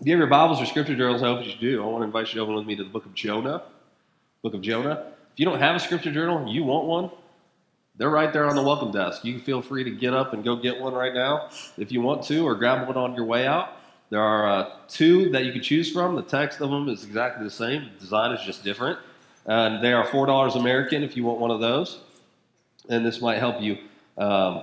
If you have your Bibles or scripture journals, I hope you do. I want to invite you to open with me to the book of Jonah. Book of Jonah. If you don't have a scripture journal, you want one, they're right there on the welcome desk. You can feel free to get up and go get one right now if you want to, or grab one on your way out. There are uh, two that you can choose from. The text of them is exactly the same. The design is just different. And they are $4 American if you want one of those. And this might help you um,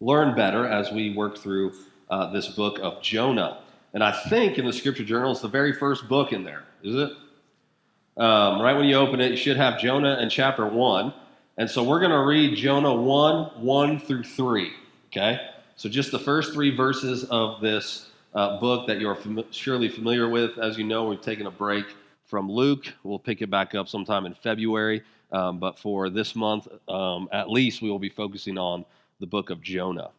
learn better as we work through uh, this book of Jonah. And I think in the scripture journal, it's the very first book in there, is it? Um, right when you open it, you should have Jonah in chapter 1. And so we're going to read Jonah 1 1 through 3. Okay? So just the first three verses of this uh, book that you're fam- surely familiar with. As you know, we've taken a break from Luke. We'll pick it back up sometime in February. Um, but for this month, um, at least, we will be focusing on the book of Jonah.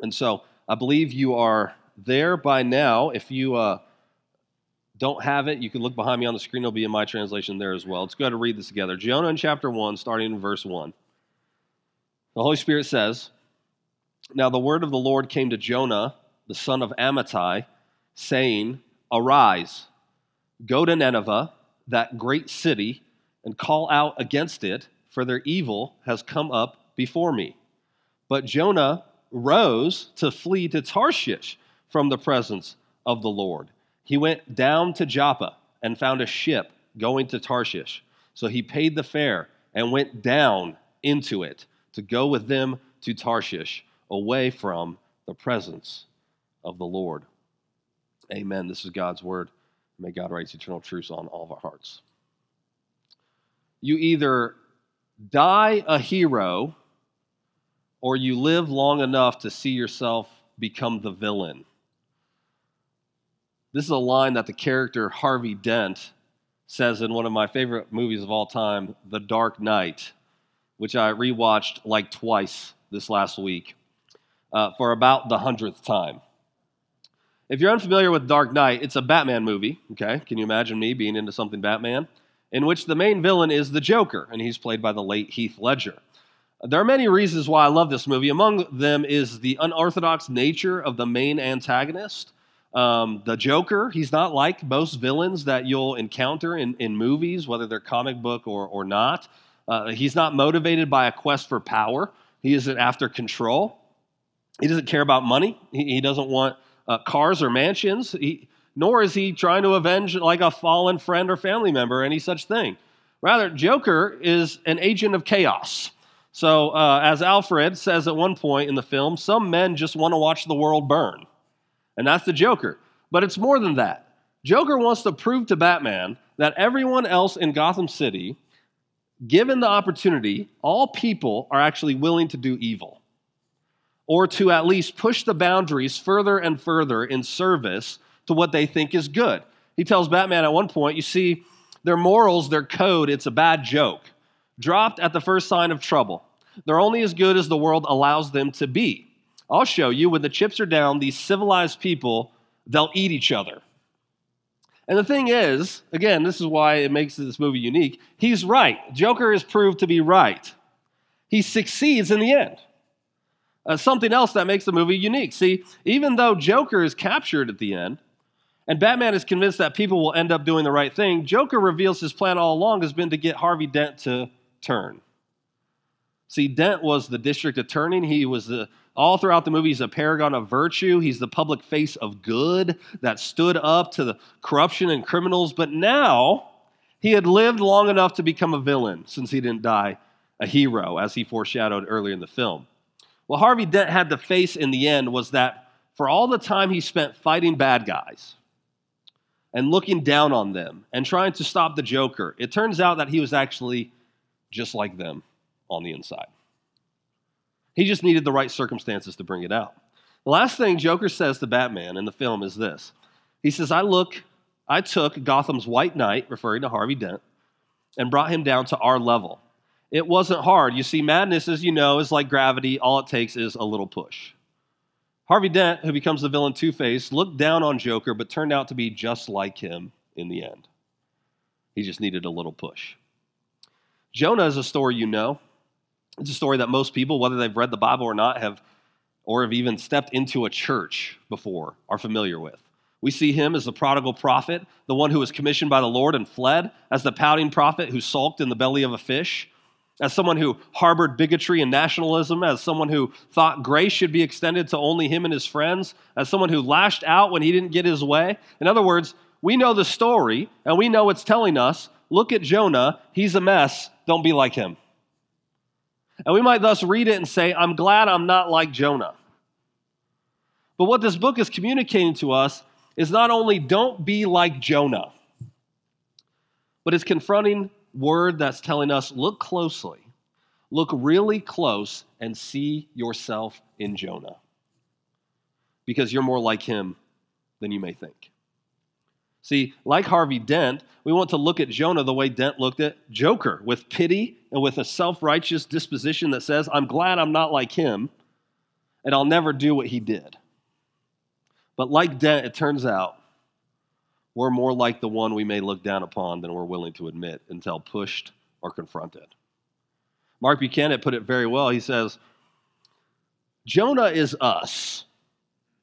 And so I believe you are there by now. If you uh, don't have it, you can look behind me on the screen. It'll be in my translation there as well. Let's go ahead and read this together. Jonah in chapter 1, starting in verse 1. The Holy Spirit says, Now the word of the Lord came to Jonah, the son of Amittai, saying, Arise, go to Nineveh, that great city, and call out against it, for their evil has come up before me. But Jonah rose to flee to Tarshish from the presence of the Lord he went down to Joppa and found a ship going to Tarshish. So he paid the fare and went down into it to go with them to Tarshish, away from the presence of the Lord. Amen. This is God's word. May God write eternal truths on all of our hearts. You either die a hero or you live long enough to see yourself become the villain. This is a line that the character Harvey Dent says in one of my favorite movies of all time, The Dark Knight, which I rewatched like twice this last week uh, for about the hundredth time. If you're unfamiliar with Dark Knight, it's a Batman movie, okay? Can you imagine me being into something Batman? In which the main villain is the Joker, and he's played by the late Heath Ledger. There are many reasons why I love this movie. Among them is the unorthodox nature of the main antagonist. Um, the Joker, he's not like most villains that you'll encounter in, in movies, whether they're comic book or, or not. Uh, he's not motivated by a quest for power, he isn't after control. He doesn't care about money, he, he doesn't want uh, cars or mansions, he, nor is he trying to avenge like a fallen friend or family member or any such thing. Rather, Joker is an agent of chaos. So, uh, as Alfred says at one point in the film, some men just want to watch the world burn and that's the Joker. But it's more than that. Joker wants to prove to Batman that everyone else in Gotham City, given the opportunity, all people are actually willing to do evil or to at least push the boundaries further and further in service to what they think is good. He tells Batman at one point, you see, their morals, their code, it's a bad joke, dropped at the first sign of trouble. They're only as good as the world allows them to be. I'll show you when the chips are down, these civilized people, they'll eat each other. And the thing is, again, this is why it makes this movie unique. He's right. Joker is proved to be right. He succeeds in the end. Uh, something else that makes the movie unique. See, even though Joker is captured at the end, and Batman is convinced that people will end up doing the right thing, Joker reveals his plan all along has been to get Harvey Dent to turn. See, Dent was the district attorney. He was the all throughout the movie, he's a paragon of virtue. He's the public face of good that stood up to the corruption and criminals. But now he had lived long enough to become a villain since he didn't die a hero, as he foreshadowed earlier in the film. What Harvey Dent had to face in the end was that for all the time he spent fighting bad guys and looking down on them and trying to stop the Joker, it turns out that he was actually just like them on the inside. He just needed the right circumstances to bring it out. The last thing Joker says to Batman in the film is this He says, I look, I took Gotham's White Knight, referring to Harvey Dent, and brought him down to our level. It wasn't hard. You see, madness, as you know, is like gravity. All it takes is a little push. Harvey Dent, who becomes the villain Two Face, looked down on Joker, but turned out to be just like him in the end. He just needed a little push. Jonah is a story you know. It's a story that most people, whether they've read the Bible or not, have or have even stepped into a church before, are familiar with. We see him as the prodigal prophet, the one who was commissioned by the Lord and fled, as the pouting prophet who sulked in the belly of a fish, as someone who harbored bigotry and nationalism, as someone who thought grace should be extended to only him and his friends, as someone who lashed out when he didn't get his way. In other words, we know the story and we know it's telling us look at Jonah, he's a mess, don't be like him. And we might thus read it and say, I'm glad I'm not like Jonah. But what this book is communicating to us is not only don't be like Jonah, but it's confronting word that's telling us look closely, look really close, and see yourself in Jonah. Because you're more like him than you may think. See, like Harvey Dent, we want to look at Jonah the way Dent looked at Joker, with pity and with a self righteous disposition that says, I'm glad I'm not like him, and I'll never do what he did. But like Dent, it turns out we're more like the one we may look down upon than we're willing to admit until pushed or confronted. Mark Buchanan put it very well. He says, Jonah is us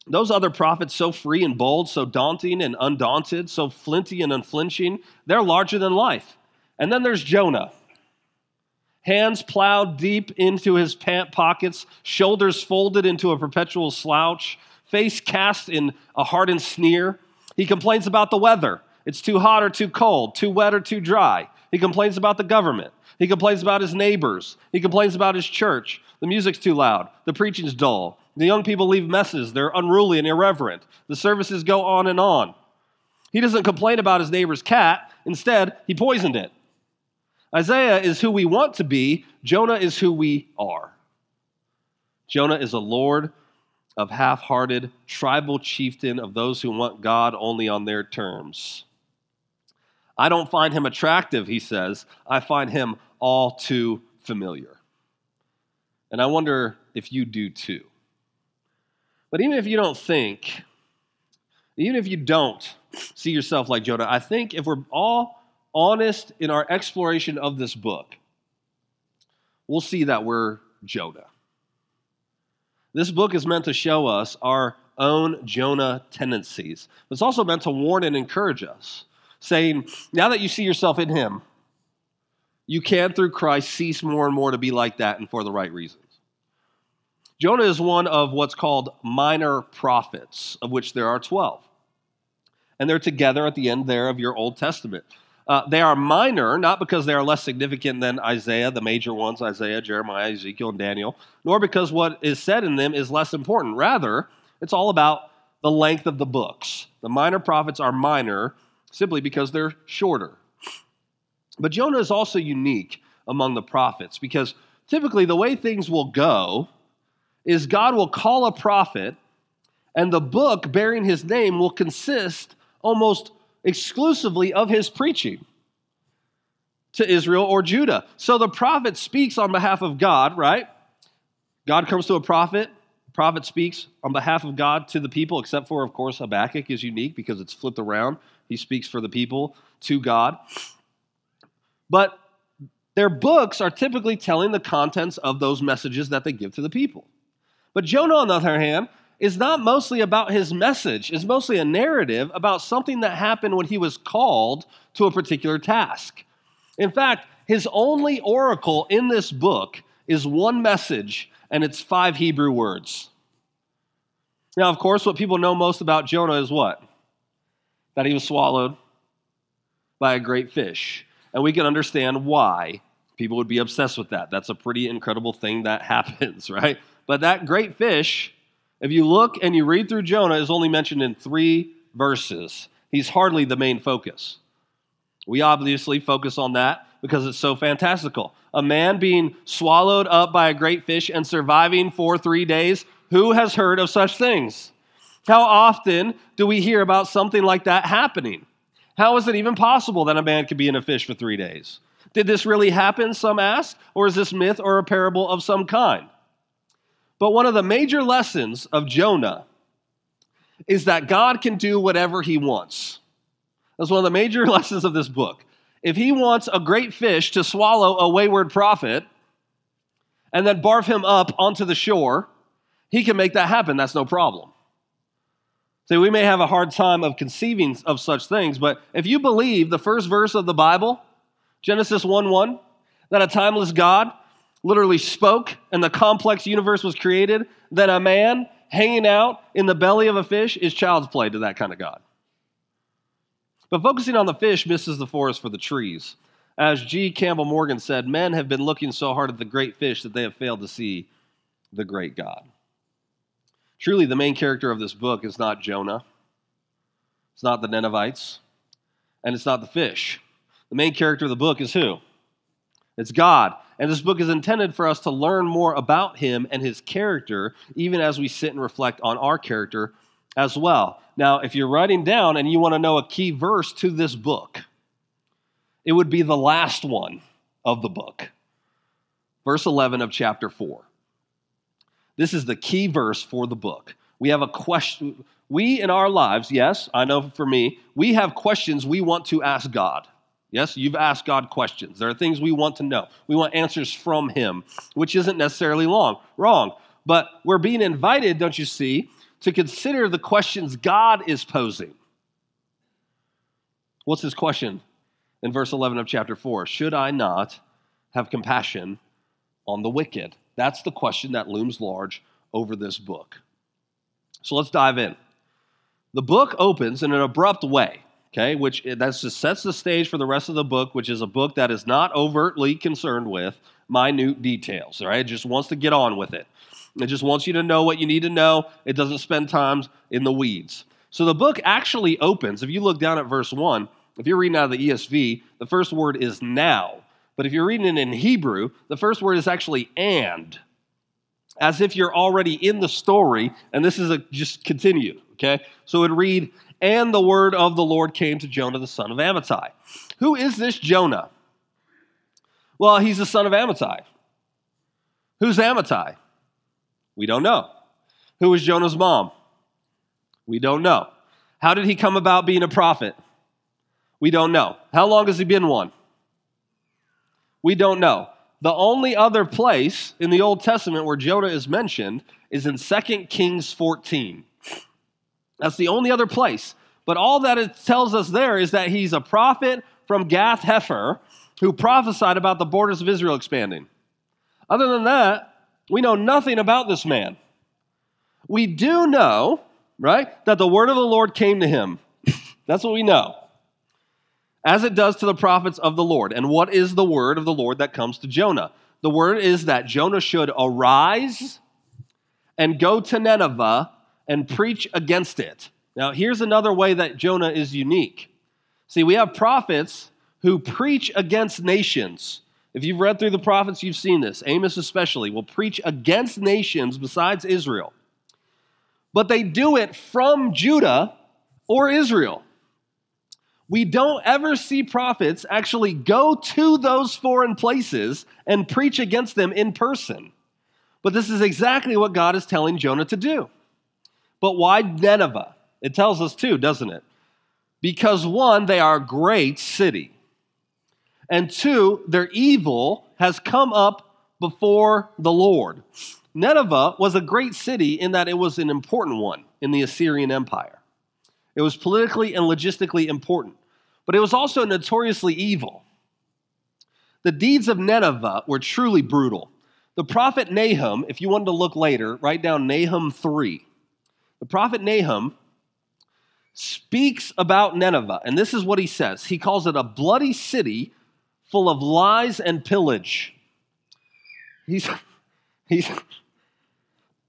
those other prophets, so free and bold, so daunting and undaunted, so flinty and unflinching, they're larger than life. And then there's Jonah. Hands plowed deep into his pant pockets, shoulders folded into a perpetual slouch, face cast in a hardened sneer. He complains about the weather. It's too hot or too cold, too wet or too dry. He complains about the government. He complains about his neighbors. He complains about his church. The music's too loud. The preaching's dull. The young people leave messes. They're unruly and irreverent. The services go on and on. He doesn't complain about his neighbor's cat. Instead, he poisoned it. Isaiah is who we want to be. Jonah is who we are. Jonah is a lord of half hearted, tribal chieftain of those who want God only on their terms. I don't find him attractive, he says. I find him all too familiar. And I wonder if you do too. But even if you don't think, even if you don't see yourself like Jonah, I think if we're all honest in our exploration of this book, we'll see that we're Jonah. This book is meant to show us our own Jonah tendencies. It's also meant to warn and encourage us, saying, now that you see yourself in him, you can, through Christ, cease more and more to be like that and for the right reasons. Jonah is one of what's called minor prophets, of which there are 12. And they're together at the end there of your Old Testament. Uh, they are minor, not because they are less significant than Isaiah, the major ones, Isaiah, Jeremiah, Ezekiel, and Daniel, nor because what is said in them is less important. Rather, it's all about the length of the books. The minor prophets are minor simply because they're shorter. But Jonah is also unique among the prophets because typically the way things will go is God will call a prophet, and the book bearing his name will consist almost exclusively of his preaching to Israel or Judah. So the prophet speaks on behalf of God, right? God comes to a prophet, prophet speaks on behalf of God to the people, except for, of course, Habakkuk is unique because it's flipped around. He speaks for the people to God. But their books are typically telling the contents of those messages that they give to the people. But Jonah, on the other hand, is not mostly about his message, it's mostly a narrative about something that happened when he was called to a particular task. In fact, his only oracle in this book is one message, and it's five Hebrew words. Now, of course, what people know most about Jonah is what? That he was swallowed by a great fish. And we can understand why people would be obsessed with that. That's a pretty incredible thing that happens, right? But that great fish, if you look and you read through Jonah, is only mentioned in three verses. He's hardly the main focus. We obviously focus on that because it's so fantastical. A man being swallowed up by a great fish and surviving for three days. Who has heard of such things? How often do we hear about something like that happening? How is it even possible that a man could be in a fish for three days? Did this really happen, some ask? Or is this myth or a parable of some kind? But one of the major lessons of Jonah is that God can do whatever he wants. That's one of the major lessons of this book. If he wants a great fish to swallow a wayward prophet and then barf him up onto the shore, he can make that happen. That's no problem. See, we may have a hard time of conceiving of such things, but if you believe the first verse of the Bible, Genesis 1 1, that a timeless God literally spoke and the complex universe was created, then a man hanging out in the belly of a fish is child's play to that kind of God. But focusing on the fish misses the forest for the trees. As G. Campbell Morgan said, men have been looking so hard at the great fish that they have failed to see the great God. Truly, the main character of this book is not Jonah, it's not the Ninevites, and it's not the fish. The main character of the book is who? It's God. And this book is intended for us to learn more about him and his character, even as we sit and reflect on our character as well. Now, if you're writing down and you want to know a key verse to this book, it would be the last one of the book, verse 11 of chapter 4. This is the key verse for the book. We have a question. We in our lives, yes, I know for me, we have questions we want to ask God. Yes, you've asked God questions. There are things we want to know. We want answers from Him, which isn't necessarily long, wrong. But we're being invited, don't you see, to consider the questions God is posing. What's his question in verse 11 of chapter 4? Should I not have compassion on the wicked? That's the question that looms large over this book. So let's dive in. The book opens in an abrupt way, okay, which eh, that just sets the stage for the rest of the book, which is a book that is not overtly concerned with minute details, right? It just wants to get on with it. It just wants you to know what you need to know. It doesn't spend time in the weeds. So the book actually opens, if you look down at verse 1, if you're reading out of the ESV, the first word is now. But if you're reading it in Hebrew, the first word is actually and, as if you're already in the story, and this is a just continue, okay? So it would read, and the word of the Lord came to Jonah the son of Amittai. Who is this Jonah? Well, he's the son of Amittai. Who's Amittai? We don't know. Who was Jonah's mom? We don't know. How did he come about being a prophet? We don't know. How long has he been one? We don't know. The only other place in the Old Testament where Jonah is mentioned is in 2 Kings 14. That's the only other place. But all that it tells us there is that he's a prophet from Gath Hepher who prophesied about the borders of Israel expanding. Other than that, we know nothing about this man. We do know, right, that the word of the Lord came to him. That's what we know as it does to the prophets of the Lord. And what is the word of the Lord that comes to Jonah? The word is that Jonah should arise and go to Nineveh and preach against it. Now, here's another way that Jonah is unique. See, we have prophets who preach against nations. If you've read through the prophets, you've seen this. Amos, especially, will preach against nations besides Israel. But they do it from Judah or Israel we don't ever see prophets actually go to those foreign places and preach against them in person. But this is exactly what God is telling Jonah to do. But why Nineveh? It tells us too, doesn't it? Because one, they are a great city. And two, their evil has come up before the Lord. Nineveh was a great city in that it was an important one in the Assyrian Empire. It was politically and logistically important, but it was also notoriously evil. The deeds of Nineveh were truly brutal. The prophet Nahum, if you wanted to look later, write down Nahum 3. The prophet Nahum speaks about Nineveh, and this is what he says. He calls it a bloody city full of lies and pillage. He's, he's,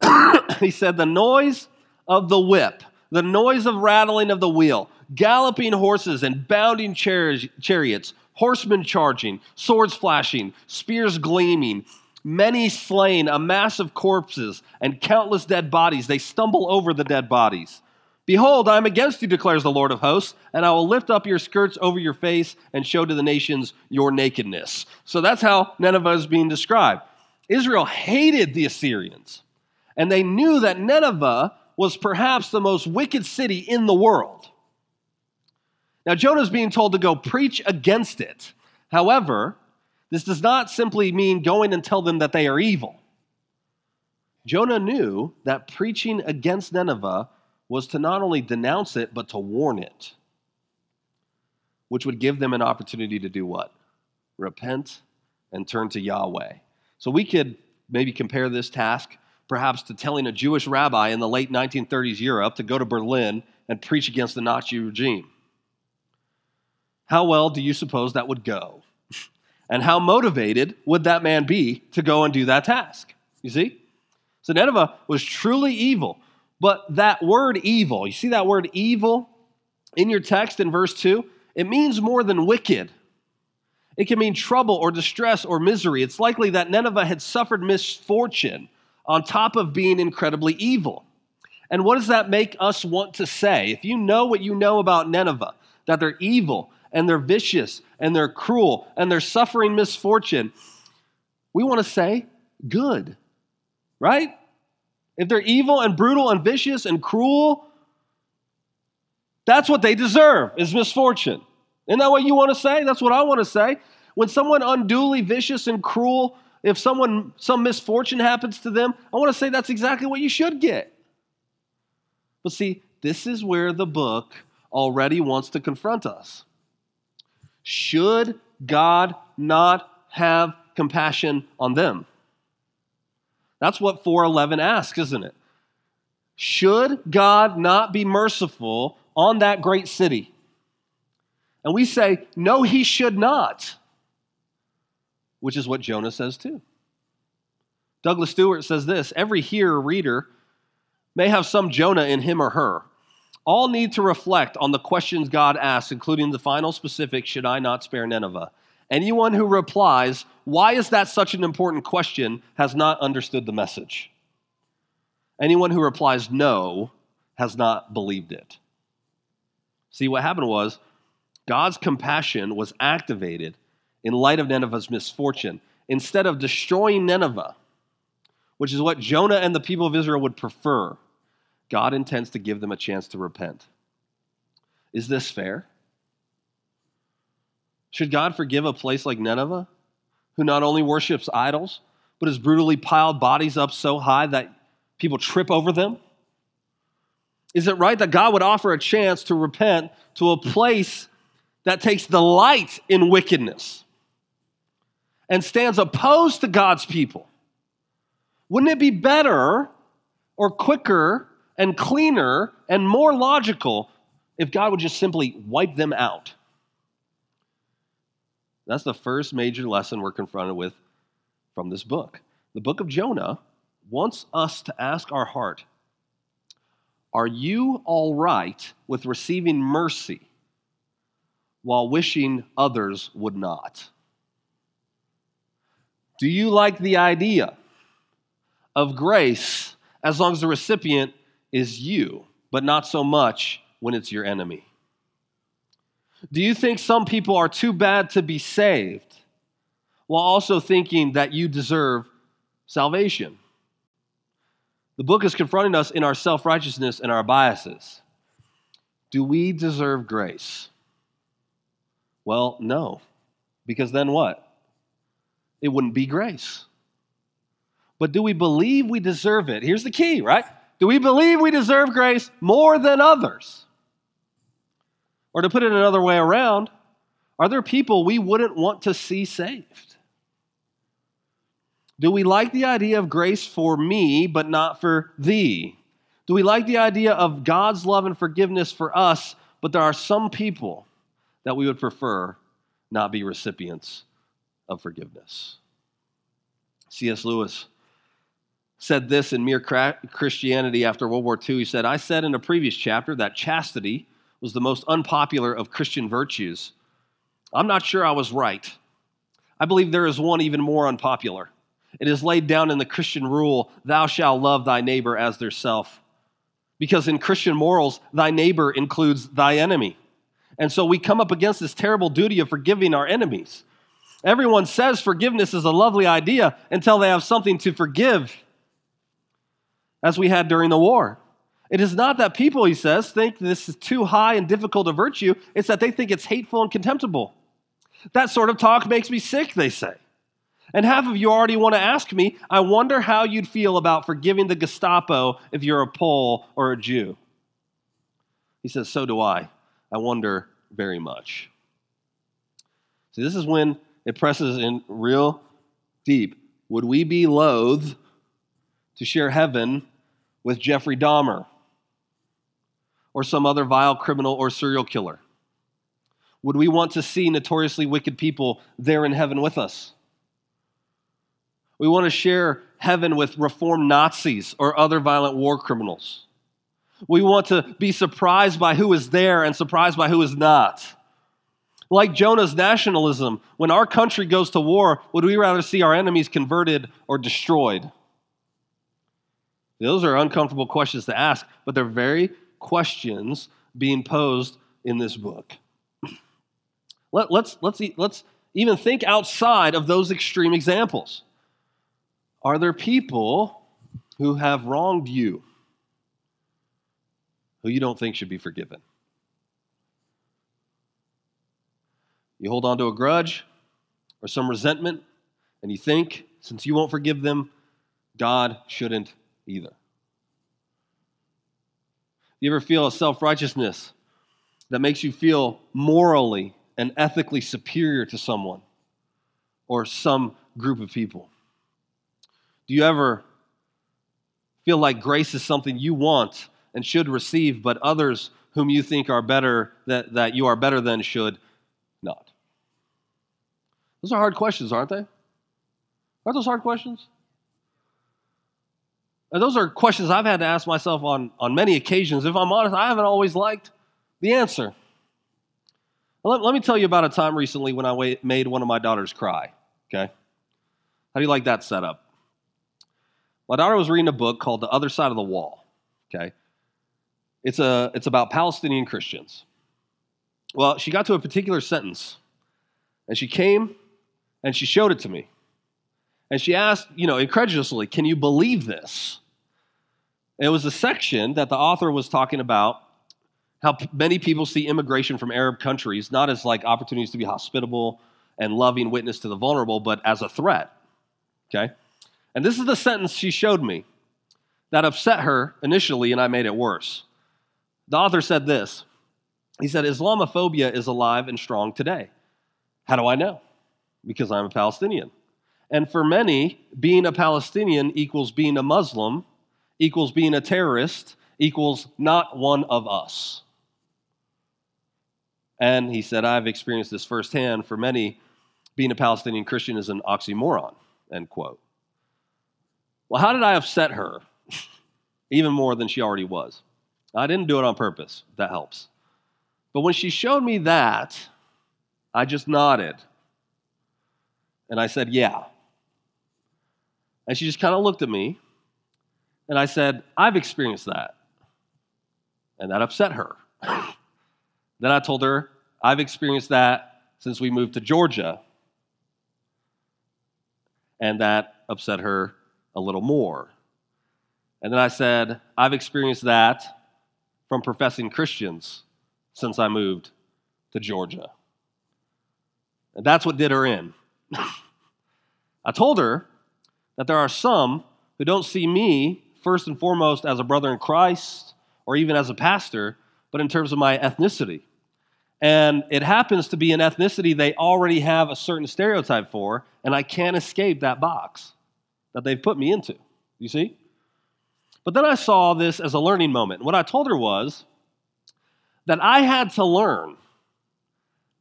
he said, The noise of the whip the noise of rattling of the wheel, galloping horses and bounding chariots, horsemen charging, swords flashing, spears gleaming, many slain, a mass of corpses, and countless dead bodies. They stumble over the dead bodies. Behold, I am against you, declares the Lord of hosts, and I will lift up your skirts over your face and show to the nations your nakedness. So that's how Nineveh is being described. Israel hated the Assyrians, and they knew that Nineveh was perhaps the most wicked city in the world. Now, Jonah is being told to go preach against it. However, this does not simply mean going and tell them that they are evil. Jonah knew that preaching against Nineveh was to not only denounce it, but to warn it, which would give them an opportunity to do what? Repent and turn to Yahweh. So we could maybe compare this task perhaps to telling a Jewish rabbi in the late 1930s Europe to go to Berlin and preach against the Nazi regime. How well do you suppose that would go? And how motivated would that man be to go and do that task? You see? So Nineveh was truly evil. But that word evil, you see that word evil in your text in verse 2? It means more than wicked. It can mean trouble or distress or misery. It's likely that Nineveh had suffered misfortune on top of being incredibly evil. And what does that make us want to say? If you know what you know about Nineveh, that they're evil and they're vicious and they're cruel and they're suffering misfortune, we want to say good, right? If they're evil and brutal and vicious and cruel, that's what they deserve is misfortune. Isn't that what you want to say? That's what I want to say. When someone unduly vicious and cruel, if someone some misfortune happens to them, I want to say that's exactly what you should get. But see, this is where the book already wants to confront us. Should God not have compassion on them? That's what 411 asks, isn't it? Should God not be merciful on that great city? And we say, no, he should not, which is what Jonah says too. Douglas Stuart says this every hearer, reader may have some Jonah in him or her. All need to reflect on the questions God asks, including the final specific Should I not spare Nineveh? Anyone who replies, Why is that such an important question, has not understood the message. Anyone who replies no has not believed it. See, what happened was God's compassion was activated in light of Nineveh's misfortune. Instead of destroying Nineveh, which is what Jonah and the people of Israel would prefer, God intends to give them a chance to repent. Is this fair? Should God forgive a place like Nineveh, who not only worships idols, but has brutally piled bodies up so high that people trip over them? Is it right that God would offer a chance to repent to a place that takes delight in wickedness and stands opposed to God's people. Wouldn't it be better or quicker and cleaner and more logical if God would just simply wipe them out? That's the first major lesson we're confronted with from this book. The book of Jonah wants us to ask our heart Are you all right with receiving mercy while wishing others would not? Do you like the idea of grace as long as the recipient is you, but not so much when it's your enemy? Do you think some people are too bad to be saved while also thinking that you deserve salvation? The book is confronting us in our self righteousness and our biases. Do we deserve grace? Well, no. Because then what? It wouldn't be grace. But do we believe we deserve it? Here's the key, right? Do we believe we deserve grace more than others? Or to put it another way around, are there people we wouldn't want to see saved? Do we like the idea of grace for me, but not for thee? Do we like the idea of God's love and forgiveness for us, but there are some people that we would prefer not be recipients of forgiveness. C.S. Lewis said this in Mere Christianity after World War II. He said, I said in a previous chapter that chastity was the most unpopular of Christian virtues. I'm not sure I was right. I believe there is one even more unpopular. It is laid down in the Christian rule, Thou shalt love thy neighbor as thyself. Because in Christian morals, thy neighbor includes thy enemy. And so we come up against this terrible duty of forgiving our enemies. Everyone says forgiveness is a lovely idea until they have something to forgive, as we had during the war. It is not that people, he says, think this is too high and difficult a virtue, it's that they think it's hateful and contemptible. That sort of talk makes me sick, they say. And half of you already want to ask me, I wonder how you'd feel about forgiving the Gestapo if you're a Pole or a Jew. He says, So do I. I wonder very much. See, this is when it presses in real deep. Would we be loath to share heaven with Jeffrey Dahmer or some other vile criminal or serial killer? Would we want to see notoriously wicked people there in heaven with us? We want to share heaven with reformed Nazis or other violent war criminals. We want to be surprised by who is there and surprised by who is not. Like Jonah's nationalism, when our country goes to war, would we rather see our enemies converted or destroyed? Those are uncomfortable questions to ask, but they're very questions being posed in this book. Let, let's, let's, let's even think outside of those extreme examples. Are there people who have wronged you who you don't think should be forgiven? You hold on to a grudge or some resentment, and you think, since you won't forgive them, God shouldn't either. You ever feel a self righteousness that makes you feel morally and ethically superior to someone or some group of people? Do you ever feel like grace is something you want and should receive, but others whom you think are better, that, that you are better than, should not? Those are hard questions, aren't they? Aren't those hard questions? Those are questions I've had to ask myself on, on many occasions. If I'm honest, I haven't always liked the answer. Let, let me tell you about a time recently when I made one of my daughters cry. Okay? How do you like that setup? My daughter was reading a book called The Other Side of the Wall. Okay? It's, a, it's about Palestinian Christians. Well, she got to a particular sentence, and she came and she showed it to me. And she asked, you know, incredulously, Can you believe this? It was a section that the author was talking about how many people see immigration from Arab countries not as like opportunities to be hospitable and loving witness to the vulnerable, but as a threat. Okay? And this is the sentence she showed me that upset her initially, and I made it worse. The author said this He said, Islamophobia is alive and strong today. How do I know? Because I'm a Palestinian. And for many, being a Palestinian equals being a Muslim, equals being a terrorist, equals not one of us. And he said, I've experienced this firsthand. For many, being a Palestinian Christian is an oxymoron, end quote. Well, how did I upset her? Even more than she already was. I didn't do it on purpose. That helps. But when she showed me that, I just nodded. And I said, Yeah. And she just kind of looked at me. And I said, I've experienced that. And that upset her. then I told her, I've experienced that since we moved to Georgia. And that upset her a little more. And then I said, I've experienced that from professing Christians since I moved to Georgia. And that's what did her in. I told her that there are some who don't see me first and foremost as a brother in Christ or even as a pastor, but in terms of my ethnicity. And it happens to be an ethnicity they already have a certain stereotype for, and I can't escape that box that they've put me into. You see? But then I saw this as a learning moment. What I told her was that I had to learn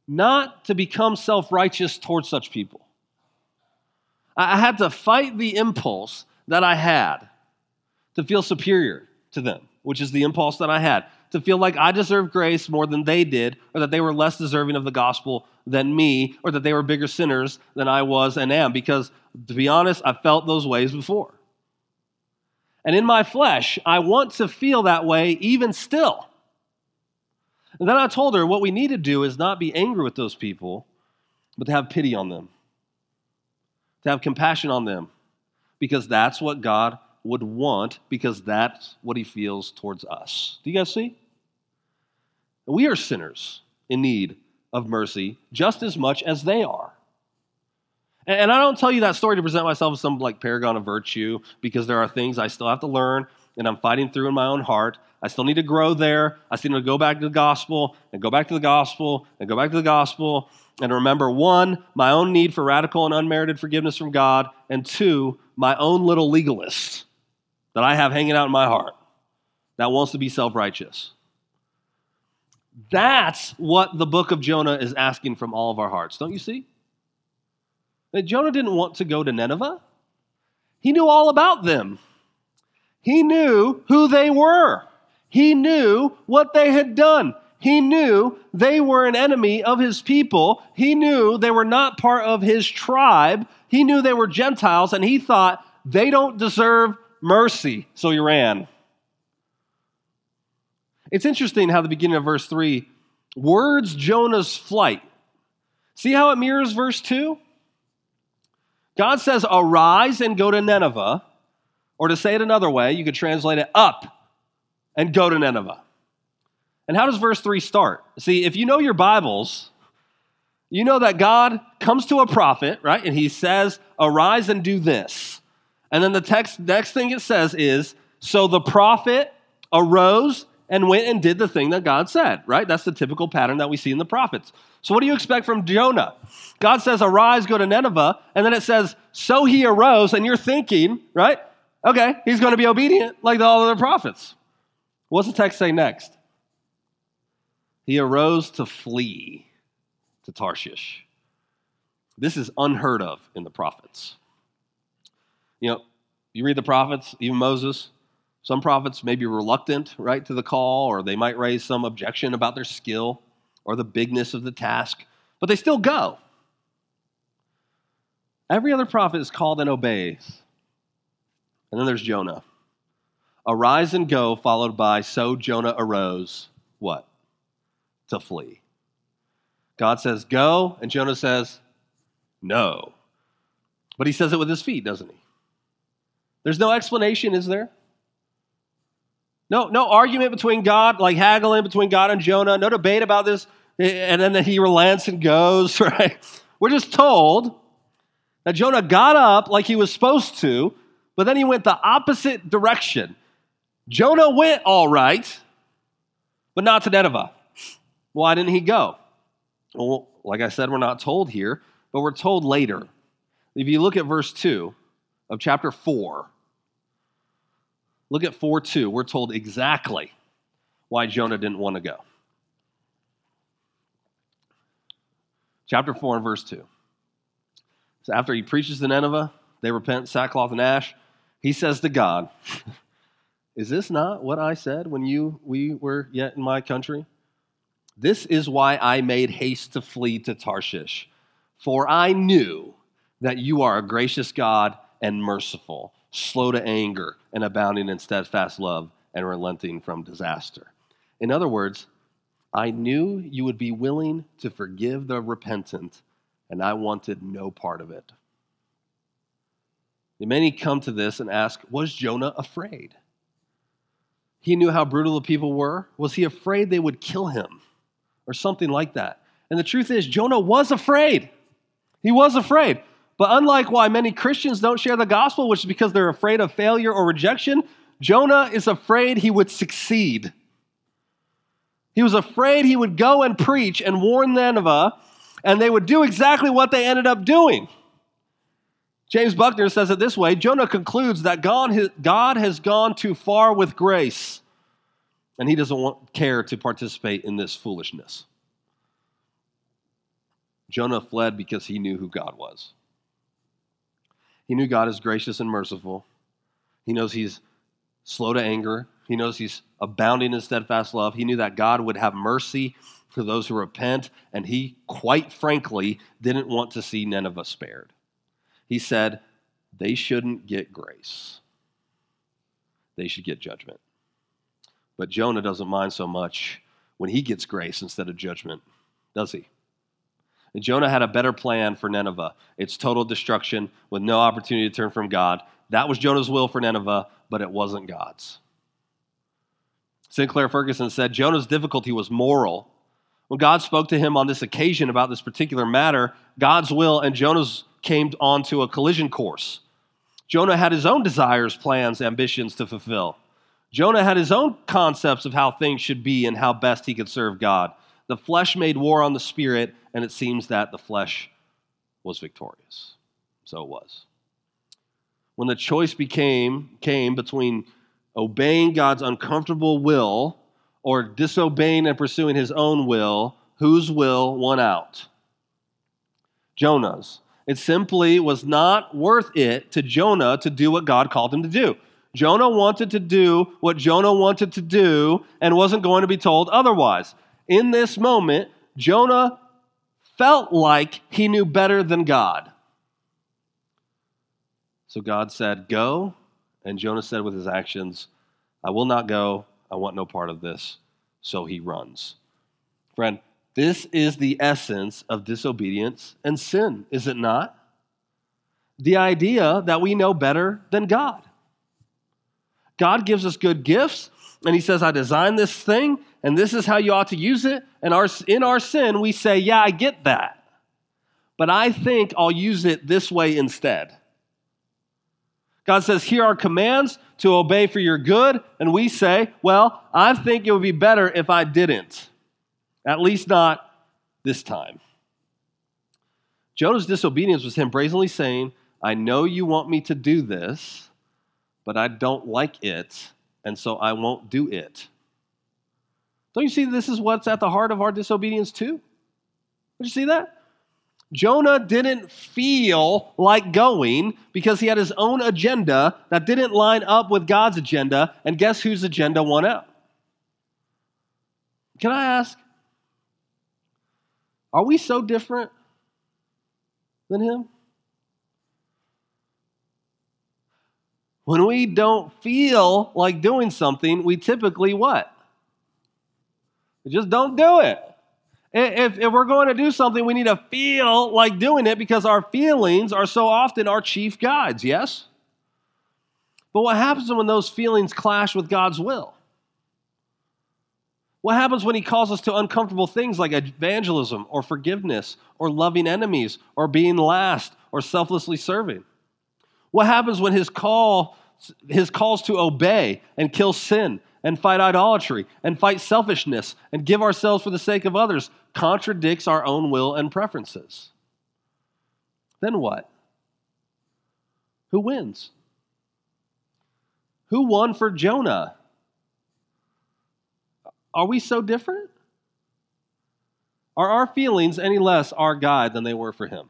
not to become self righteous towards such people. I had to fight the impulse that I had to feel superior to them, which is the impulse that I had to feel like I deserved grace more than they did, or that they were less deserving of the gospel than me, or that they were bigger sinners than I was and am. Because to be honest, I felt those ways before. And in my flesh, I want to feel that way even still. And then I told her what we need to do is not be angry with those people, but to have pity on them, to have compassion on them, because that's what God would want, because that's what He feels towards us. Do you guys see? We are sinners in need of mercy just as much as they are. And I don't tell you that story to present myself as some like paragon of virtue because there are things I still have to learn and I'm fighting through in my own heart. I still need to grow there. I still need to go back to the gospel and go back to the gospel and go back to the gospel and remember one, my own need for radical and unmerited forgiveness from God, and two, my own little legalist that I have hanging out in my heart that wants to be self righteous. That's what the book of Jonah is asking from all of our hearts, don't you see? That Jonah didn't want to go to Nineveh, he knew all about them. He knew who they were. He knew what they had done. He knew they were an enemy of his people. He knew they were not part of his tribe. He knew they were Gentiles, and he thought they don't deserve mercy. So he ran. It's interesting how the beginning of verse 3 words Jonah's flight. See how it mirrors verse 2? God says, Arise and go to Nineveh. Or to say it another way, you could translate it up and go to Nineveh. And how does verse 3 start? See, if you know your Bibles, you know that God comes to a prophet, right? And he says, Arise and do this. And then the text, next thing it says is, So the prophet arose and went and did the thing that God said, right? That's the typical pattern that we see in the prophets. So, what do you expect from Jonah? God says, Arise, go to Nineveh. And then it says, So he arose. And you're thinking, right? Okay, he's going to be obedient like all the other prophets. What's the text say next? He arose to flee to Tarshish. This is unheard of in the prophets. You know, you read the prophets, even Moses, some prophets may be reluctant, right, to the call, or they might raise some objection about their skill or the bigness of the task, but they still go. Every other prophet is called and obeys. And then there's Jonah. Arise and go, followed by so Jonah arose. What? to flee. God says, Go, and Jonah says, No. But he says it with his feet, doesn't he? There's no explanation, is there? No, no argument between God, like haggling between God and Jonah, no debate about this, and then he relents and goes, right? We're just told that Jonah got up like he was supposed to, but then he went the opposite direction. Jonah went all right, but not to Nineveh. Why didn't he go? Well, like I said, we're not told here, but we're told later. If you look at verse 2 of chapter 4, look at 4 2, we're told exactly why Jonah didn't want to go. Chapter 4 and verse 2. So after he preaches to Nineveh, they repent, sackcloth and ash. He says to God, Is this not what I said when you we were yet in my country? This is why I made haste to flee to Tarshish, for I knew that you are a gracious God and merciful, slow to anger, and abounding in steadfast love, and relenting from disaster. In other words, I knew you would be willing to forgive the repentant, and I wanted no part of it. Many come to this and ask, Was Jonah afraid? He knew how brutal the people were. Was he afraid they would kill him? or something like that. And the truth is, Jonah was afraid. He was afraid. But unlike why many Christians don't share the gospel, which is because they're afraid of failure or rejection, Jonah is afraid he would succeed. He was afraid he would go and preach and warn Nineveh, and they would do exactly what they ended up doing. James Bruckner says it this way Jonah concludes that God has gone too far with grace and he doesn't want, care to participate in this foolishness. Jonah fled because he knew who God was. He knew God is gracious and merciful. He knows he's slow to anger. He knows he's abounding in steadfast love. He knew that God would have mercy for those who repent, and he, quite frankly, didn't want to see Nineveh spared. He said, They shouldn't get grace, they should get judgment. But Jonah doesn't mind so much when he gets grace instead of judgment, does he? Jonah had a better plan for Nineveh. It's total destruction with no opportunity to turn from God. That was Jonah's will for Nineveh, but it wasn't God's. Sinclair Ferguson said Jonah's difficulty was moral. When God spoke to him on this occasion about this particular matter, God's will and Jonah's came onto a collision course. Jonah had his own desires, plans, ambitions to fulfill. Jonah had his own concepts of how things should be and how best he could serve God. The flesh made war on the spirit, and it seems that the flesh was victorious. So it was. When the choice became came between obeying God's uncomfortable will or disobeying and pursuing his own will, whose will won out? Jonah's. It simply was not worth it to Jonah to do what God called him to do. Jonah wanted to do what Jonah wanted to do and wasn't going to be told otherwise. In this moment, Jonah felt like he knew better than God. So God said, Go. And Jonah said with his actions, I will not go. I want no part of this. So he runs. Friend, this is the essence of disobedience and sin, is it not? The idea that we know better than God. God gives us good gifts, and He says, I designed this thing, and this is how you ought to use it. And our, in our sin, we say, Yeah, I get that. But I think I'll use it this way instead. God says, Here are commands to obey for your good. And we say, Well, I think it would be better if I didn't. At least not this time. Jonah's disobedience was him brazenly saying, I know you want me to do this, but I don't like it, and so I won't do it. Don't you see this is what's at the heart of our disobedience too? Did you see that? Jonah didn't feel like going because he had his own agenda that didn't line up with God's agenda, and guess whose agenda won out? Can I ask, are we so different than him? When we don't feel like doing something, we typically what? Just don't do it. If, if we're going to do something, we need to feel like doing it because our feelings are so often our chief guides, yes? But what happens when those feelings clash with God's will? What happens when He calls us to uncomfortable things like evangelism or forgiveness or loving enemies or being last or selflessly serving? What happens when his call his calls to obey and kill sin and fight idolatry and fight selfishness and give ourselves for the sake of others contradicts our own will and preferences? Then what? Who wins? Who won for Jonah? Are we so different? Are our feelings any less our guide than they were for him?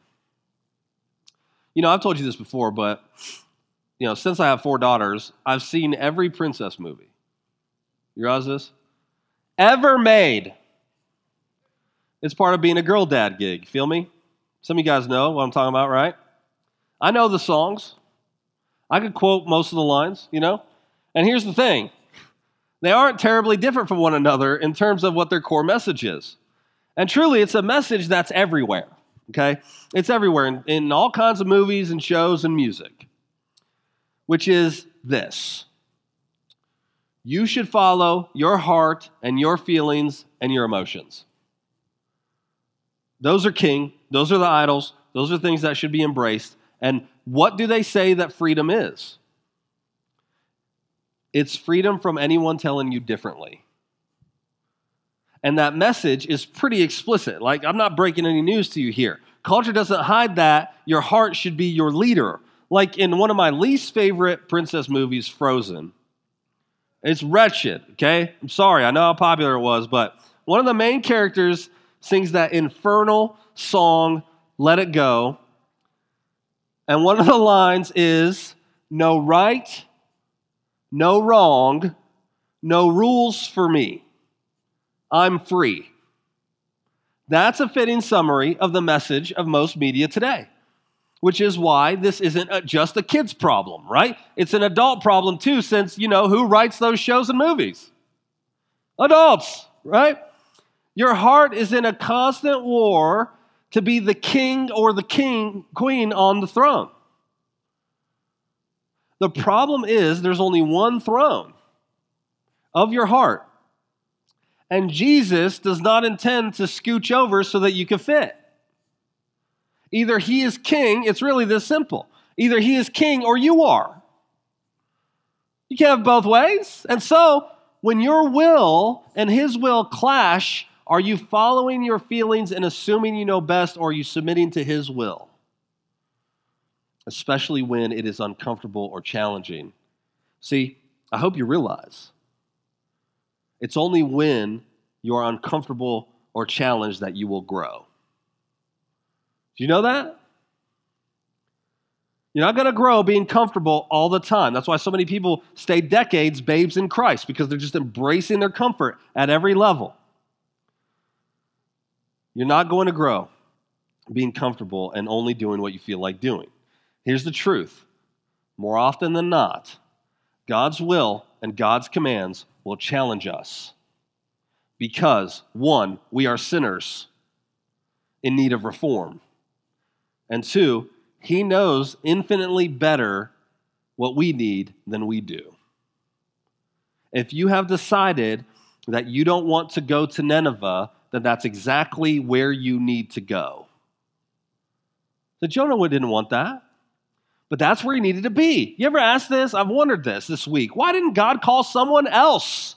You know, I've told you this before, but you know, since I have four daughters, I've seen every princess movie. You realize this? Ever made. It's part of being a girl dad gig. Feel me? Some of you guys know what I'm talking about, right? I know the songs. I could quote most of the lines, you know? And here's the thing they aren't terribly different from one another in terms of what their core message is. And truly, it's a message that's everywhere okay? It's everywhere in, in all kinds of movies and shows and music, which is this you should follow your heart and your feelings and your emotions. Those are king, those are the idols, those are things that should be embraced. And what do they say that freedom is? It's freedom from anyone telling you differently. And that message is pretty explicit. Like, I'm not breaking any news to you here. Culture doesn't hide that. Your heart should be your leader. Like in one of my least favorite princess movies, Frozen. It's wretched, okay? I'm sorry, I know how popular it was, but one of the main characters sings that infernal song, Let It Go. And one of the lines is no right, no wrong, no rules for me. I'm free. That's a fitting summary of the message of most media today, which is why this isn't a, just a kid's problem, right? It's an adult problem too, since, you know, who writes those shows and movies? Adults, right? Your heart is in a constant war to be the king or the king, queen on the throne. The problem is there's only one throne of your heart. And Jesus does not intend to scooch over so that you can fit. Either he is king, it's really this simple. Either he is king or you are. You can't have both ways. And so, when your will and his will clash, are you following your feelings and assuming you know best, or are you submitting to his will? Especially when it is uncomfortable or challenging. See, I hope you realize it's only when you are uncomfortable or challenged that you will grow. Do you know that? You're not going to grow being comfortable all the time. That's why so many people stay decades babes in Christ because they're just embracing their comfort at every level. You're not going to grow being comfortable and only doing what you feel like doing. Here's the truth more often than not, God's will and God's commands will challenge us because, one, we are sinners in need of reform, and two, He knows infinitely better what we need than we do. If you have decided that you don't want to go to Nineveh, then that's exactly where you need to go. The Jonah didn't want that. But that's where he needed to be. You ever asked this? I've wondered this this week. Why didn't God call someone else?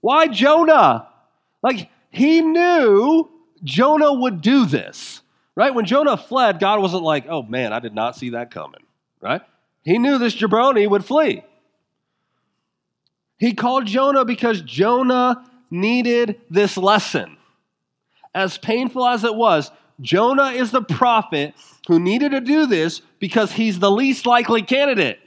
Why Jonah? Like, he knew Jonah would do this, right? When Jonah fled, God wasn't like, oh man, I did not see that coming, right? He knew this jabroni would flee. He called Jonah because Jonah needed this lesson. As painful as it was, Jonah is the prophet who needed to do this because he's the least likely candidate.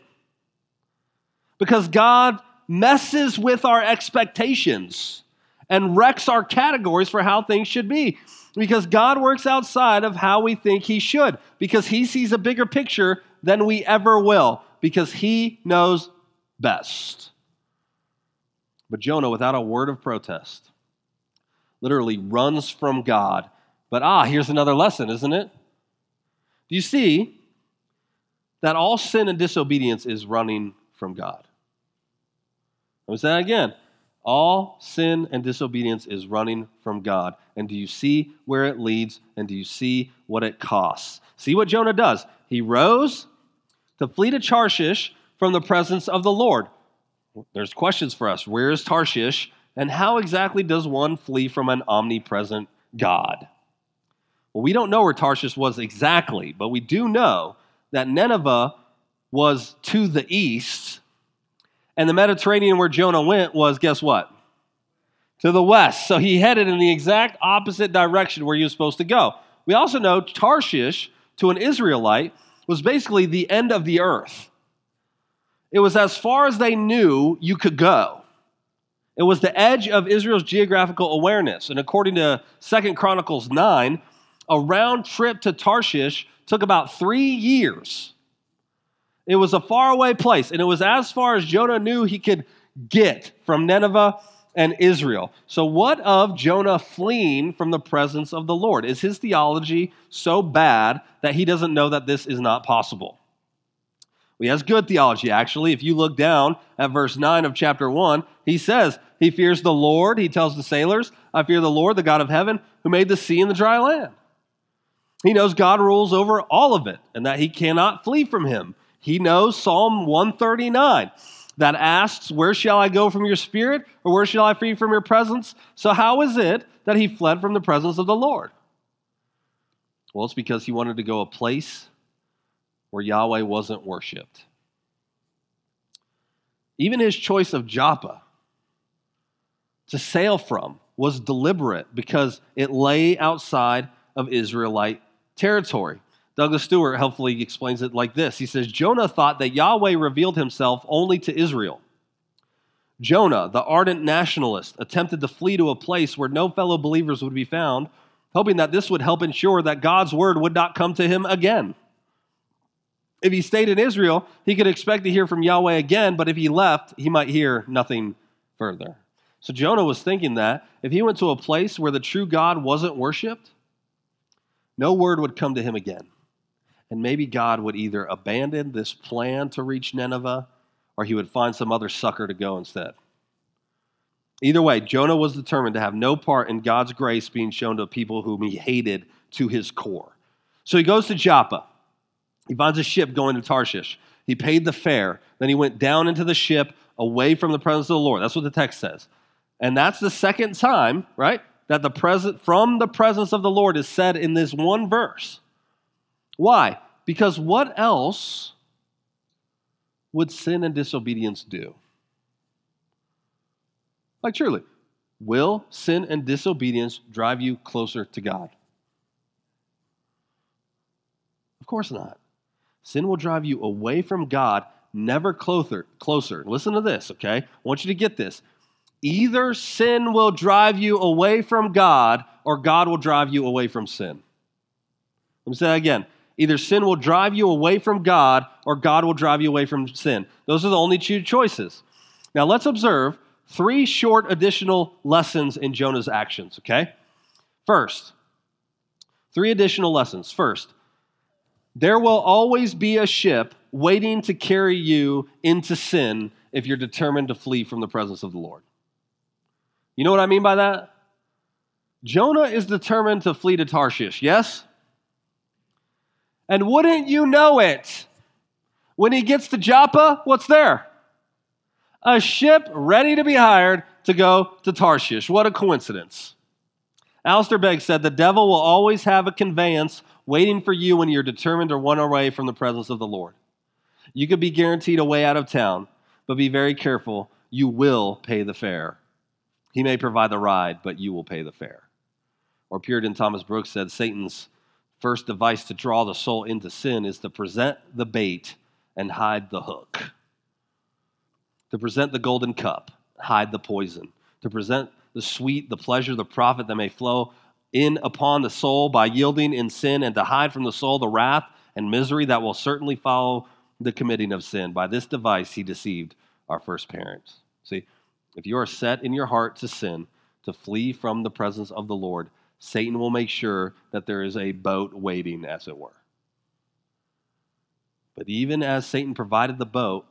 Because God messes with our expectations and wrecks our categories for how things should be. Because God works outside of how we think He should. Because He sees a bigger picture than we ever will. Because He knows best. But Jonah, without a word of protest, literally runs from God. But ah, here's another lesson, isn't it? Do you see that all sin and disobedience is running from God? Let me say that again. All sin and disobedience is running from God. And do you see where it leads? And do you see what it costs? See what Jonah does. He rose to flee to Tarshish from the presence of the Lord. There's questions for us. Where is Tarshish? And how exactly does one flee from an omnipresent God? Well, we don't know where Tarshish was exactly, but we do know that Nineveh was to the east and the Mediterranean, where Jonah went, was guess what? To the west. So he headed in the exact opposite direction where he was supposed to go. We also know Tarshish, to an Israelite, was basically the end of the earth. It was as far as they knew you could go. It was the edge of Israel's geographical awareness. And according to Second Chronicles 9, a round trip to Tarshish took about three years. It was a faraway place, and it was as far as Jonah knew he could get from Nineveh and Israel. So, what of Jonah fleeing from the presence of the Lord? Is his theology so bad that he doesn't know that this is not possible? Well, he has good theology, actually. If you look down at verse 9 of chapter 1, he says, He fears the Lord. He tells the sailors, I fear the Lord, the God of heaven, who made the sea and the dry land. He knows God rules over all of it and that he cannot flee from him. He knows Psalm 139 that asks, Where shall I go from your spirit, or where shall I flee from your presence? So, how is it that he fled from the presence of the Lord? Well, it's because he wanted to go a place where Yahweh wasn't worshiped. Even his choice of Joppa to sail from was deliberate because it lay outside of Israelite territory. Douglas Stuart helpfully explains it like this He says, Jonah thought that Yahweh revealed himself only to Israel. Jonah, the ardent nationalist, attempted to flee to a place where no fellow believers would be found, hoping that this would help ensure that God's word would not come to him again. If he stayed in Israel, he could expect to hear from Yahweh again, but if he left, he might hear nothing further. So Jonah was thinking that if he went to a place where the true God wasn't worshiped, no word would come to him again. And maybe God would either abandon this plan to reach Nineveh or he would find some other sucker to go instead. Either way, Jonah was determined to have no part in God's grace being shown to people whom he hated to his core. So he goes to Joppa. He finds a ship going to Tarshish. He paid the fare. Then he went down into the ship away from the presence of the Lord. That's what the text says. And that's the second time, right, that the present from the presence of the Lord is said in this one verse. Why? Because what else would sin and disobedience do? Like, truly, will sin and disobedience drive you closer to God? Of course not. Sin will drive you away from God, never closer. Closer. Listen to this, okay? I want you to get this. Either sin will drive you away from God, or God will drive you away from sin. Let me say that again. Either sin will drive you away from God, or God will drive you away from sin. Those are the only two choices. Now let's observe three short additional lessons in Jonah's actions, okay? First, three additional lessons. First, there will always be a ship waiting to carry you into sin if you're determined to flee from the presence of the Lord. You know what I mean by that? Jonah is determined to flee to Tarshish, yes? And wouldn't you know it? When he gets to Joppa, what's there? A ship ready to be hired to go to Tarshish. What a coincidence. Alistair Begg said, The devil will always have a conveyance waiting for you when you're determined to run away from the presence of the Lord. You could be guaranteed a way out of town, but be very careful. You will pay the fare. He may provide the ride, but you will pay the fare. Or Puritan Thomas Brooks said Satan's first device to draw the soul into sin is to present the bait and hide the hook. To present the golden cup, hide the poison. To present the sweet, the pleasure, the profit that may flow in upon the soul by yielding in sin and to hide from the soul the wrath and misery that will certainly follow the committing of sin. By this device, he deceived our first parents. See, if you are set in your heart to sin, to flee from the presence of the Lord, Satan will make sure that there is a boat waiting, as it were. But even as Satan provided the boat,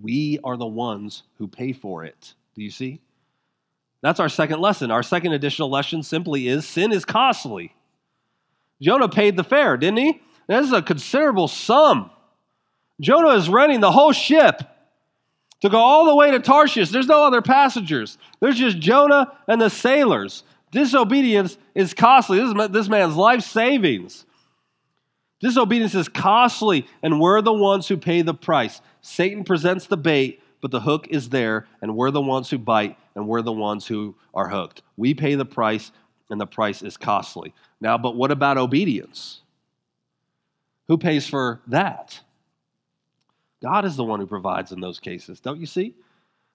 we are the ones who pay for it. Do you see? That's our second lesson. Our second additional lesson simply is sin is costly. Jonah paid the fare, didn't he? This is a considerable sum. Jonah is renting the whole ship to go all the way to Tarshish. There's no other passengers, there's just Jonah and the sailors. Disobedience is costly. This is this man's life savings. Disobedience is costly, and we're the ones who pay the price. Satan presents the bait, but the hook is there, and we're the ones who bite, and we're the ones who are hooked. We pay the price, and the price is costly. Now, but what about obedience? Who pays for that? God is the one who provides in those cases, don't you see?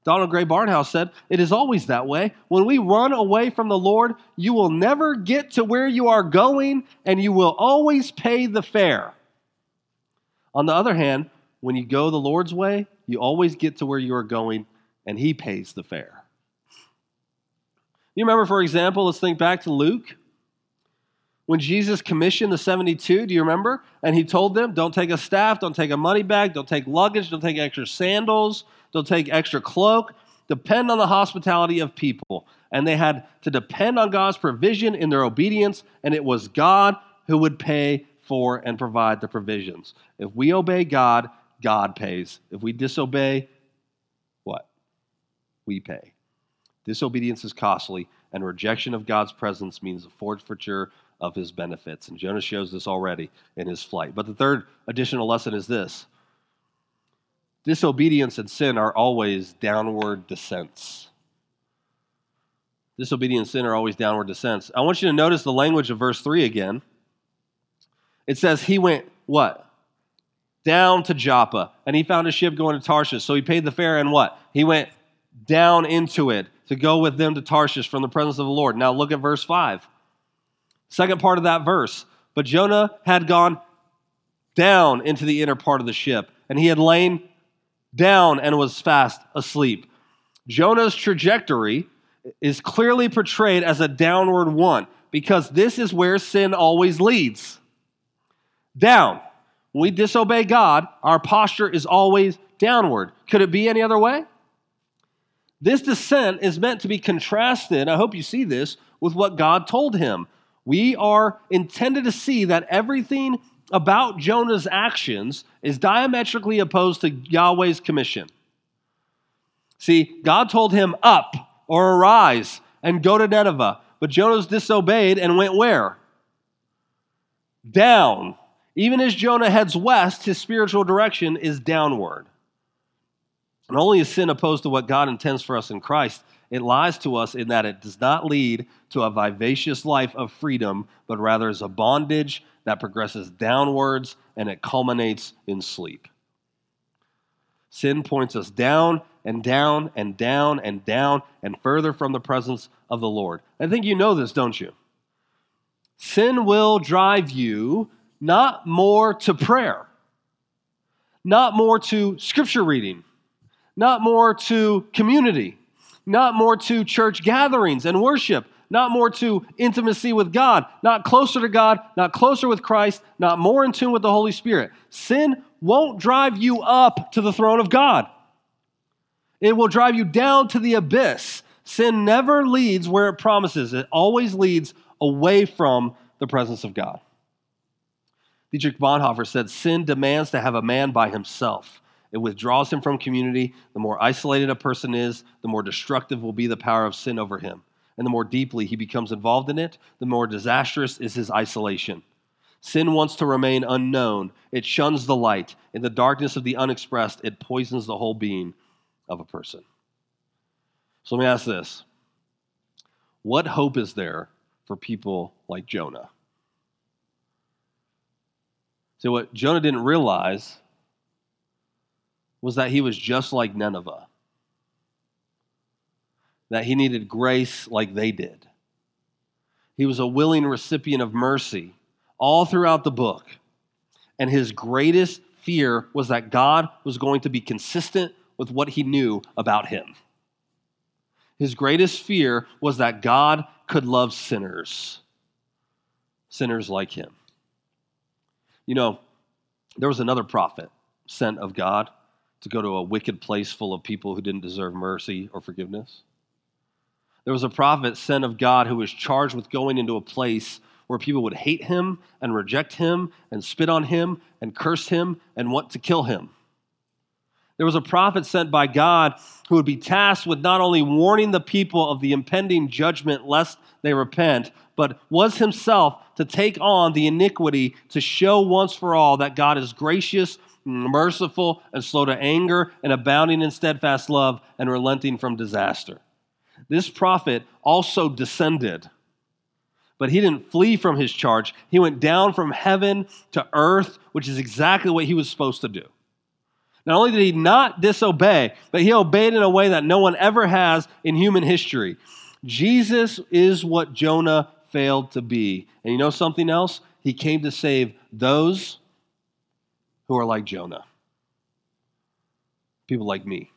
Donald Grey Barnhouse said, It is always that way. When we run away from the Lord, you will never get to where you are going, and you will always pay the fare. On the other hand, when you go the Lord's way, you always get to where you are going, and He pays the fare. You remember, for example, let's think back to Luke. When Jesus commissioned the 72, do you remember? And he told them, don't take a staff, don't take a money bag, don't take luggage, don't take extra sandals, don't take extra cloak. Depend on the hospitality of people. And they had to depend on God's provision in their obedience, and it was God who would pay for and provide the provisions. If we obey God, God pays. If we disobey, what? We pay. Disobedience is costly, and rejection of God's presence means a forfeiture of his benefits. And Jonah shows this already in his flight. But the third additional lesson is this disobedience and sin are always downward descents. Disobedience and sin are always downward descents. I want you to notice the language of verse 3 again. It says, He went what? Down to Joppa, and he found a ship going to Tarshish. So he paid the fare and what? He went down into it to go with them to Tarshish from the presence of the Lord. Now look at verse 5. Second part of that verse. But Jonah had gone down into the inner part of the ship, and he had lain down and was fast asleep. Jonah's trajectory is clearly portrayed as a downward one because this is where sin always leads. Down. When we disobey God, our posture is always downward. Could it be any other way? This descent is meant to be contrasted, I hope you see this, with what God told him. We are intended to see that everything about Jonah's actions is diametrically opposed to Yahweh's commission. See, God told him, Up or arise and go to Nineveh. But Jonah's disobeyed and went where? Down. Even as Jonah heads west, his spiritual direction is downward. And only a sin opposed to what God intends for us in Christ, it lies to us in that it does not lead to a vivacious life of freedom, but rather is a bondage that progresses downwards and it culminates in sleep. Sin points us down and down and down and down and further from the presence of the Lord. I think you know this, don't you? Sin will drive you not more to prayer, not more to scripture reading, not more to community, not more to church gatherings and worship, not more to intimacy with God, not closer to God, not closer with Christ, not more in tune with the Holy Spirit. Sin won't drive you up to the throne of God, it will drive you down to the abyss. Sin never leads where it promises, it always leads away from the presence of God. Dietrich Bonhoeffer said, Sin demands to have a man by himself. It withdraws him from community. The more isolated a person is, the more destructive will be the power of sin over him and the more deeply he becomes involved in it, the more disastrous is his isolation. Sin wants to remain unknown. It shuns the light. In the darkness of the unexpressed, it poisons the whole being of a person. So let me ask this What hope is there for people like Jonah? So, what Jonah didn't realize was that he was just like Nineveh that he needed grace like they did. He was a willing recipient of mercy all throughout the book. And his greatest fear was that God was going to be consistent with what he knew about him. His greatest fear was that God could love sinners, sinners like him. You know, there was another prophet sent of God to go to a wicked place full of people who didn't deserve mercy or forgiveness. There was a prophet sent of God who was charged with going into a place where people would hate him and reject him and spit on him and curse him and want to kill him. There was a prophet sent by God who would be tasked with not only warning the people of the impending judgment lest they repent, but was himself to take on the iniquity to show once for all that God is gracious, merciful, and slow to anger, and abounding in steadfast love, and relenting from disaster. This prophet also descended, but he didn't flee from his charge. He went down from heaven to earth, which is exactly what he was supposed to do. Not only did he not disobey, but he obeyed in a way that no one ever has in human history. Jesus is what Jonah failed to be. And you know something else? He came to save those who are like Jonah. People like me.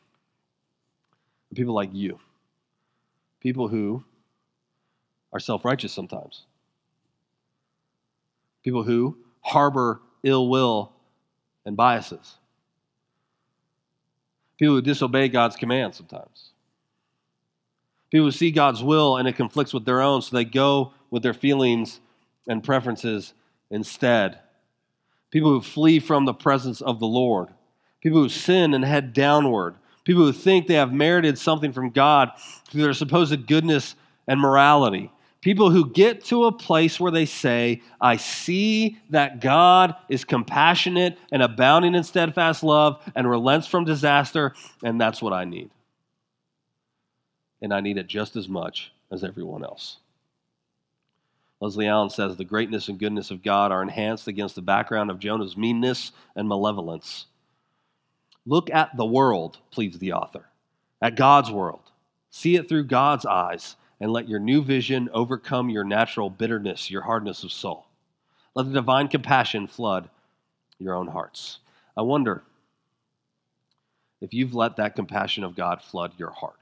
People like you people who are self righteous sometimes, people who harbor ill will and biases, people who disobey God's commands sometimes. People who see God's will and it conflicts with their own, so they go with their feelings and preferences instead. People who flee from the presence of the Lord. People who sin and head downward people who think they have merited something from God through their supposed goodness and morality. People who get to a place where they say, I see that God is compassionate and abounding in steadfast love and relents from disaster, and that's what I need. And I need it just as much as everyone else. Leslie Allen says the greatness and goodness of God are enhanced against the background of Jonah's meanness and malevolence. Look at the world, pleads the author, at God's world. See it through God's eyes, and let your new vision overcome your natural bitterness, your hardness of soul. Let the divine compassion flood your own hearts. I wonder if you've let that compassion of God flood your heart.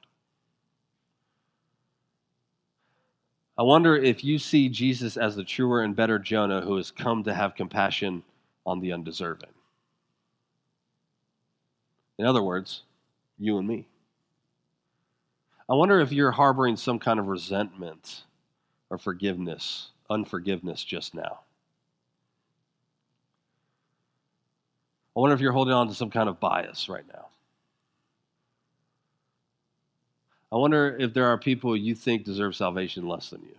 I wonder if you see Jesus as the truer and better Jonah who has come to have compassion on the undeserving. In other words, you and me. I wonder if you're harboring some kind of resentment or forgiveness, unforgiveness just now. I wonder if you're holding on to some kind of bias right now. I wonder if there are people you think deserve salvation less than you.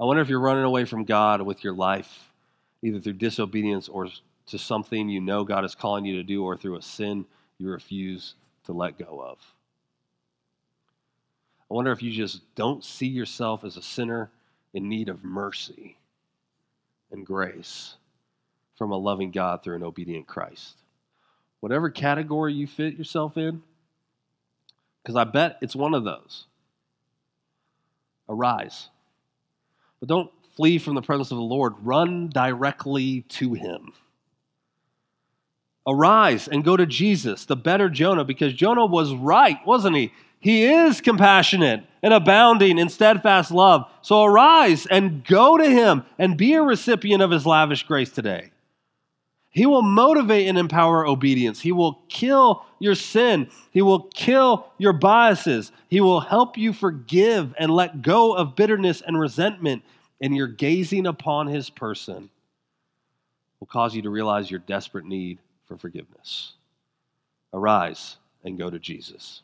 I wonder if you're running away from God with your life, either through disobedience or to something you know God is calling you to do, or through a sin you refuse to let go of. I wonder if you just don't see yourself as a sinner in need of mercy and grace from a loving God through an obedient Christ. Whatever category you fit yourself in, because I bet it's one of those. Arise. But don't flee from the presence of the Lord, run directly to Him. Arise and go to Jesus, the better Jonah, because Jonah was right, wasn't he? He is compassionate and abounding in steadfast love. So arise and go to him and be a recipient of his lavish grace today. He will motivate and empower obedience. He will kill your sin. He will kill your biases. He will help you forgive and let go of bitterness and resentment. And your gazing upon his person will cause you to realize your desperate need for forgiveness. Arise and go to Jesus.